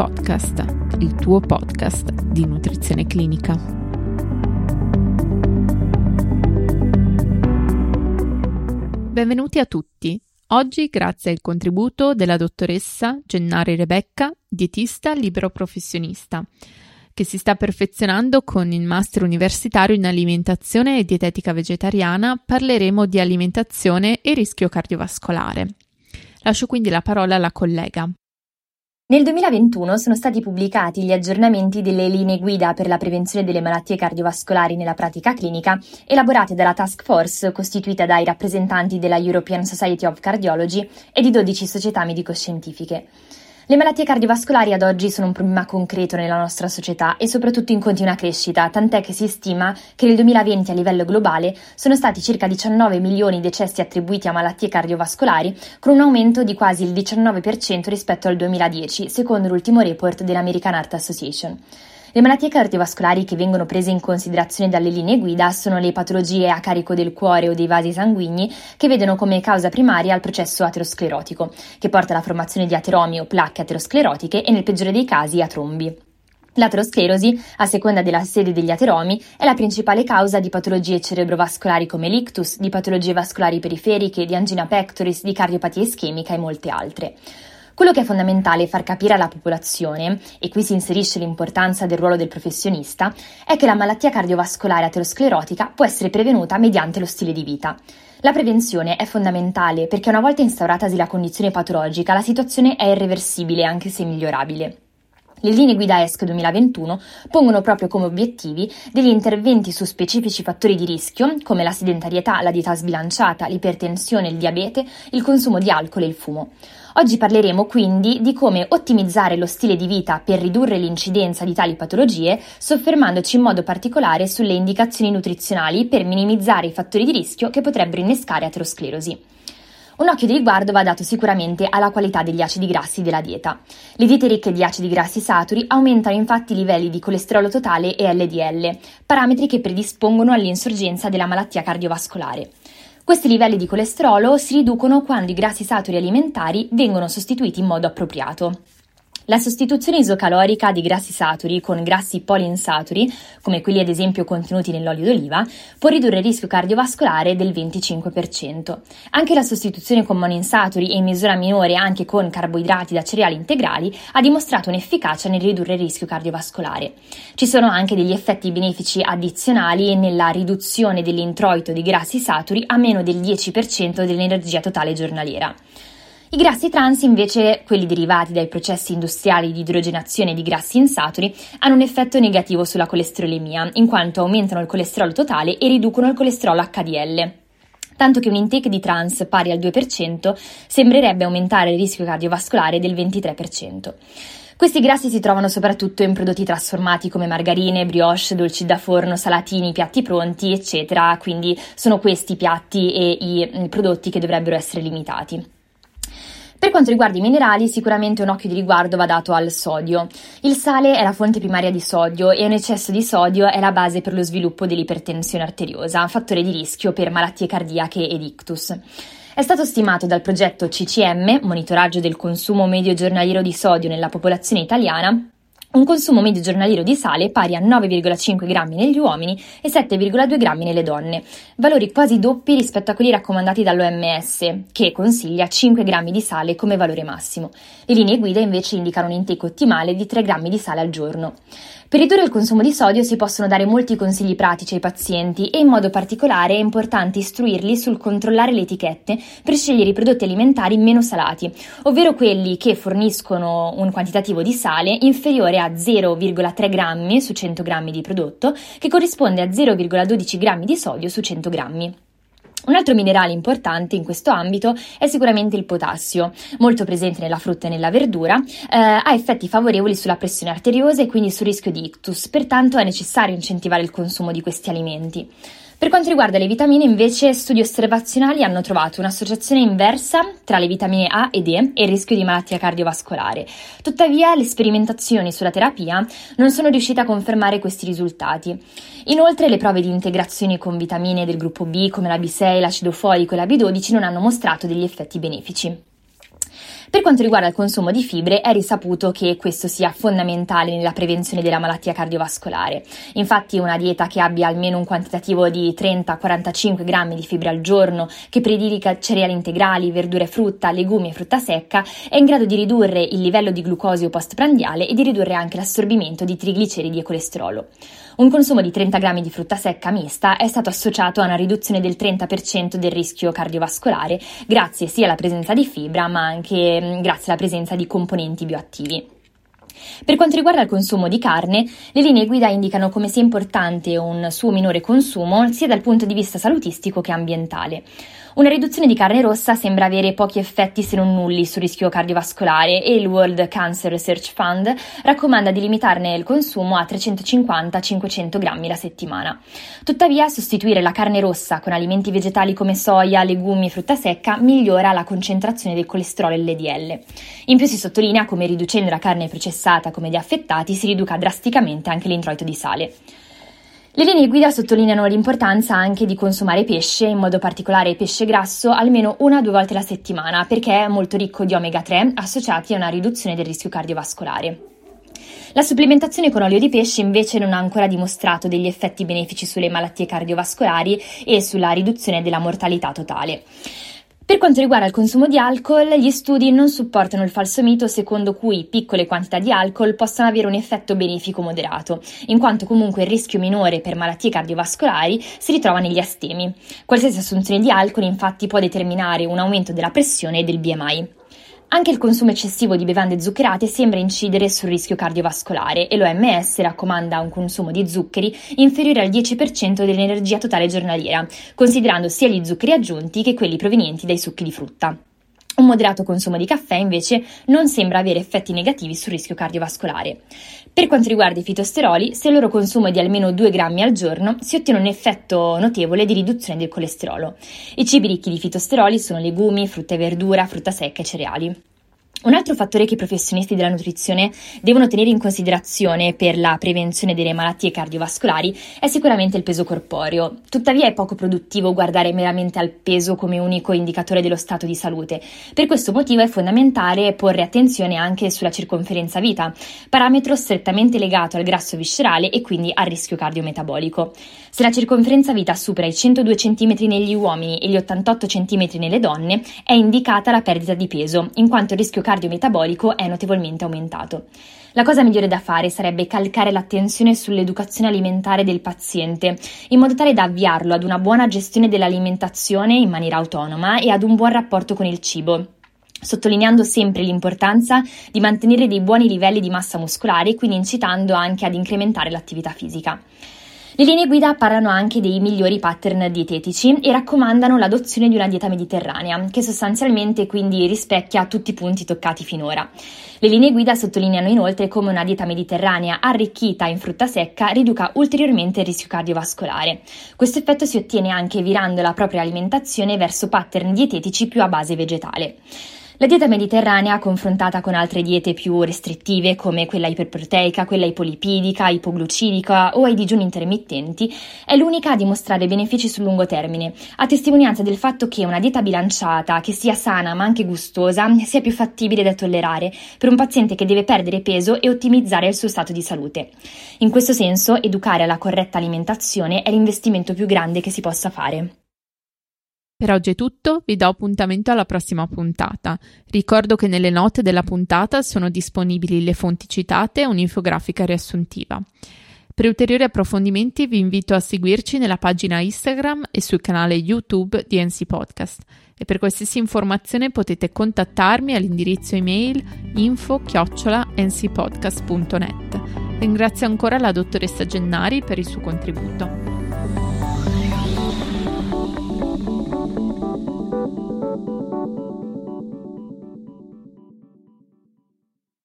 Podcast, il tuo podcast di nutrizione clinica. Benvenuti a tutti. Oggi, grazie al contributo della dottoressa Gennari Rebecca, dietista libero professionista, che si sta perfezionando con il master universitario in alimentazione e dietetica vegetariana, parleremo di alimentazione e rischio cardiovascolare. Lascio quindi la parola alla collega. Nel 2021 sono stati pubblicati gli aggiornamenti delle linee guida per la prevenzione delle malattie cardiovascolari nella pratica clinica, elaborate dalla task force costituita dai rappresentanti della European Society of Cardiology e di 12 società medico-scientifiche. Le malattie cardiovascolari ad oggi sono un problema concreto nella nostra società e soprattutto in continua crescita, tant'è che si stima che nel 2020 a livello globale sono stati circa 19 milioni i decessi attribuiti a malattie cardiovascolari, con un aumento di quasi il 19% rispetto al 2010, secondo l'ultimo report dell'American Heart Association. Le malattie cardiovascolari che vengono prese in considerazione dalle linee guida sono le patologie a carico del cuore o dei vasi sanguigni che vedono come causa primaria il processo aterosclerotico, che porta alla formazione di ateromi o placche aterosclerotiche e nel peggiore dei casi a trombi. L'aterosclerosi, a seconda della sede degli ateromi, è la principale causa di patologie cerebrovascolari come l'ictus, di patologie vascolari periferiche, di angina pectoris, di cardiopatia ischemica e molte altre. Quello che è fondamentale far capire alla popolazione, e qui si inserisce l'importanza del ruolo del professionista, è che la malattia cardiovascolare aterosclerotica può essere prevenuta mediante lo stile di vita. La prevenzione è fondamentale perché una volta instauratasi la condizione patologica, la situazione è irreversibile anche se migliorabile. Le linee guida ESC 2021 pongono proprio come obiettivi degli interventi su specifici fattori di rischio, come la sedentarietà, la dieta sbilanciata, l'ipertensione, il diabete, il consumo di alcol e il fumo. Oggi parleremo quindi di come ottimizzare lo stile di vita per ridurre l'incidenza di tali patologie, soffermandoci in modo particolare sulle indicazioni nutrizionali per minimizzare i fattori di rischio che potrebbero innescare aterosclerosi. Un occhio di riguardo va dato sicuramente alla qualità degli acidi grassi della dieta. Le diete ricche di acidi grassi saturi aumentano infatti i livelli di colesterolo totale e LDL, parametri che predispongono all'insorgenza della malattia cardiovascolare. Questi livelli di colesterolo si riducono quando i grassi saturi alimentari vengono sostituiti in modo appropriato. La sostituzione isocalorica di grassi saturi con grassi poliinsaturi, come quelli ad esempio contenuti nell'olio d'oliva, può ridurre il rischio cardiovascolare del 25%. Anche la sostituzione con monoinsaturi e in misura minore anche con carboidrati da cereali integrali ha dimostrato un'efficacia nel ridurre il rischio cardiovascolare. Ci sono anche degli effetti benefici addizionali nella riduzione dell'introito di grassi saturi a meno del 10% dell'energia totale giornaliera. I grassi trans, invece, quelli derivati dai processi industriali di idrogenazione di grassi insaturi, hanno un effetto negativo sulla colesterolemia, in quanto aumentano il colesterolo totale e riducono il colesterolo HDL tanto che un intake di trans pari al 2% sembrerebbe aumentare il rischio cardiovascolare del 23%. Questi grassi si trovano soprattutto in prodotti trasformati come margarine, brioche, dolci da forno, salatini, piatti pronti, eccetera, quindi sono questi i piatti e i prodotti che dovrebbero essere limitati. Per quanto riguarda i minerali, sicuramente un occhio di riguardo va dato al sodio. Il sale è la fonte primaria di sodio e un eccesso di sodio è la base per lo sviluppo dell'ipertensione arteriosa, fattore di rischio per malattie cardiache ed ictus. È stato stimato dal progetto CCM, monitoraggio del consumo medio giornaliero di sodio nella popolazione italiana, un consumo medio giornaliero di sale pari a 9,5 grammi negli uomini e 7,2 grammi nelle donne, valori quasi doppi rispetto a quelli raccomandati dall'OMS, che consiglia 5 grammi di sale come valore massimo. Le linee guida invece indicano un intake ottimale di 3 grammi di sale al giorno. Per ridurre il consumo di sodio si possono dare molti consigli pratici ai pazienti e in modo particolare è importante istruirli sul controllare le etichette per scegliere i prodotti alimentari meno salati, ovvero quelli che forniscono un quantitativo di sale inferiore a 0,3 grammi su 100 grammi di prodotto, che corrisponde a 0,12 grammi di sodio su 100 grammi. Un altro minerale importante in questo ambito è sicuramente il potassio, molto presente nella frutta e nella verdura, eh, ha effetti favorevoli sulla pressione arteriosa e quindi sul rischio di ictus, pertanto è necessario incentivare il consumo di questi alimenti. Per quanto riguarda le vitamine, invece, studi osservazionali hanno trovato un'associazione inversa tra le vitamine A E e il rischio di malattia cardiovascolare. Tuttavia, le sperimentazioni sulla terapia non sono riuscite a confermare questi risultati. Inoltre, le prove di integrazione con vitamine del gruppo B, come la B6, l'acido folico e la B12, non hanno mostrato degli effetti benefici. Per quanto riguarda il consumo di fibre, è risaputo che questo sia fondamentale nella prevenzione della malattia cardiovascolare. Infatti una dieta che abbia almeno un quantitativo di 30-45 grammi di fibra al giorno, che prediliga cereali integrali, verdure e frutta, legumi e frutta secca, è in grado di ridurre il livello di glucosio postprandiale e di ridurre anche l'assorbimento di trigliceridi e colesterolo. Un consumo di 30 grammi di frutta secca mista è stato associato a una riduzione del 30% del rischio cardiovascolare, grazie sia alla presenza di fibra, ma anche mm, grazie alla presenza di componenti bioattivi. Per quanto riguarda il consumo di carne, le linee guida indicano come sia importante un suo minore consumo sia dal punto di vista salutistico che ambientale. Una riduzione di carne rossa sembra avere pochi effetti se non nulli sul rischio cardiovascolare e il World Cancer Research Fund raccomanda di limitarne il consumo a 350-500 grammi la settimana. Tuttavia, sostituire la carne rossa con alimenti vegetali come soia, legumi e frutta secca migliora la concentrazione del colesterolo LDL. In più si sottolinea come riducendo la carne processata come di affettati si riduca drasticamente anche l'introito di sale. Le linee guida sottolineano l'importanza anche di consumare pesce, in modo particolare pesce grasso, almeno una o due volte alla settimana, perché è molto ricco di omega 3 associati a una riduzione del rischio cardiovascolare. La supplementazione con olio di pesce invece non ha ancora dimostrato degli effetti benefici sulle malattie cardiovascolari e sulla riduzione della mortalità totale. Per quanto riguarda il consumo di alcol, gli studi non supportano il falso mito secondo cui piccole quantità di alcol possano avere un effetto benefico moderato, in quanto comunque il rischio minore per malattie cardiovascolari si ritrova negli astemi. Qualsiasi assunzione di alcol infatti può determinare un aumento della pressione e del BMI. Anche il consumo eccessivo di bevande zuccherate sembra incidere sul rischio cardiovascolare e l'OMS raccomanda un consumo di zuccheri inferiore al 10% dell'energia totale giornaliera, considerando sia gli zuccheri aggiunti che quelli provenienti dai succhi di frutta. Un moderato consumo di caffè invece non sembra avere effetti negativi sul rischio cardiovascolare. Per quanto riguarda i fitosteroli, se il loro consumo è di almeno 2 grammi al giorno, si ottiene un effetto notevole di riduzione del colesterolo. I cibi ricchi di fitosteroli sono legumi, frutta e verdura, frutta secca e cereali. Un altro fattore che i professionisti della nutrizione devono tenere in considerazione per la prevenzione delle malattie cardiovascolari è sicuramente il peso corporeo. Tuttavia è poco produttivo guardare meramente al peso come unico indicatore dello stato di salute. Per questo motivo è fondamentale porre attenzione anche sulla circonferenza vita, parametro strettamente legato al grasso viscerale e quindi al rischio cardiometabolico. Se la circonferenza vita supera i 102 cm negli uomini e gli 88 cm nelle donne, è indicata la perdita di peso, in quanto il rischio cardiometabolico è notevolmente aumentato. La cosa migliore da fare sarebbe calcare l'attenzione sull'educazione alimentare del paziente, in modo tale da avviarlo ad una buona gestione dell'alimentazione in maniera autonoma e ad un buon rapporto con il cibo sottolineando sempre l'importanza di mantenere dei buoni livelli di massa muscolare, quindi incitando anche ad incrementare l'attività fisica. Le linee guida parlano anche dei migliori pattern dietetici e raccomandano l'adozione di una dieta mediterranea, che sostanzialmente quindi rispecchia tutti i punti toccati finora. Le linee guida sottolineano inoltre come una dieta mediterranea arricchita in frutta secca riduca ulteriormente il rischio cardiovascolare. Questo effetto si ottiene anche virando la propria alimentazione verso pattern dietetici più a base vegetale. La dieta mediterranea, confrontata con altre diete più restrittive come quella iperproteica, quella ipolipidica, ipoglucidica o ai digiuni intermittenti, è l'unica a dimostrare benefici sul lungo termine, a testimonianza del fatto che una dieta bilanciata, che sia sana ma anche gustosa, sia più fattibile da tollerare per un paziente che deve perdere peso e ottimizzare il suo stato di salute. In questo senso, educare alla corretta alimentazione è l'investimento più grande che si possa fare. Per oggi è tutto, vi do appuntamento alla prossima puntata. Ricordo che nelle note della puntata sono disponibili le fonti citate e un'infografica riassuntiva. Per ulteriori approfondimenti vi invito a seguirci nella pagina Instagram e sul canale YouTube di NC Podcast e per qualsiasi informazione potete contattarmi all'indirizzo email info-ncpodcast.net. Ringrazio ancora la dottoressa Gennari per il suo contributo.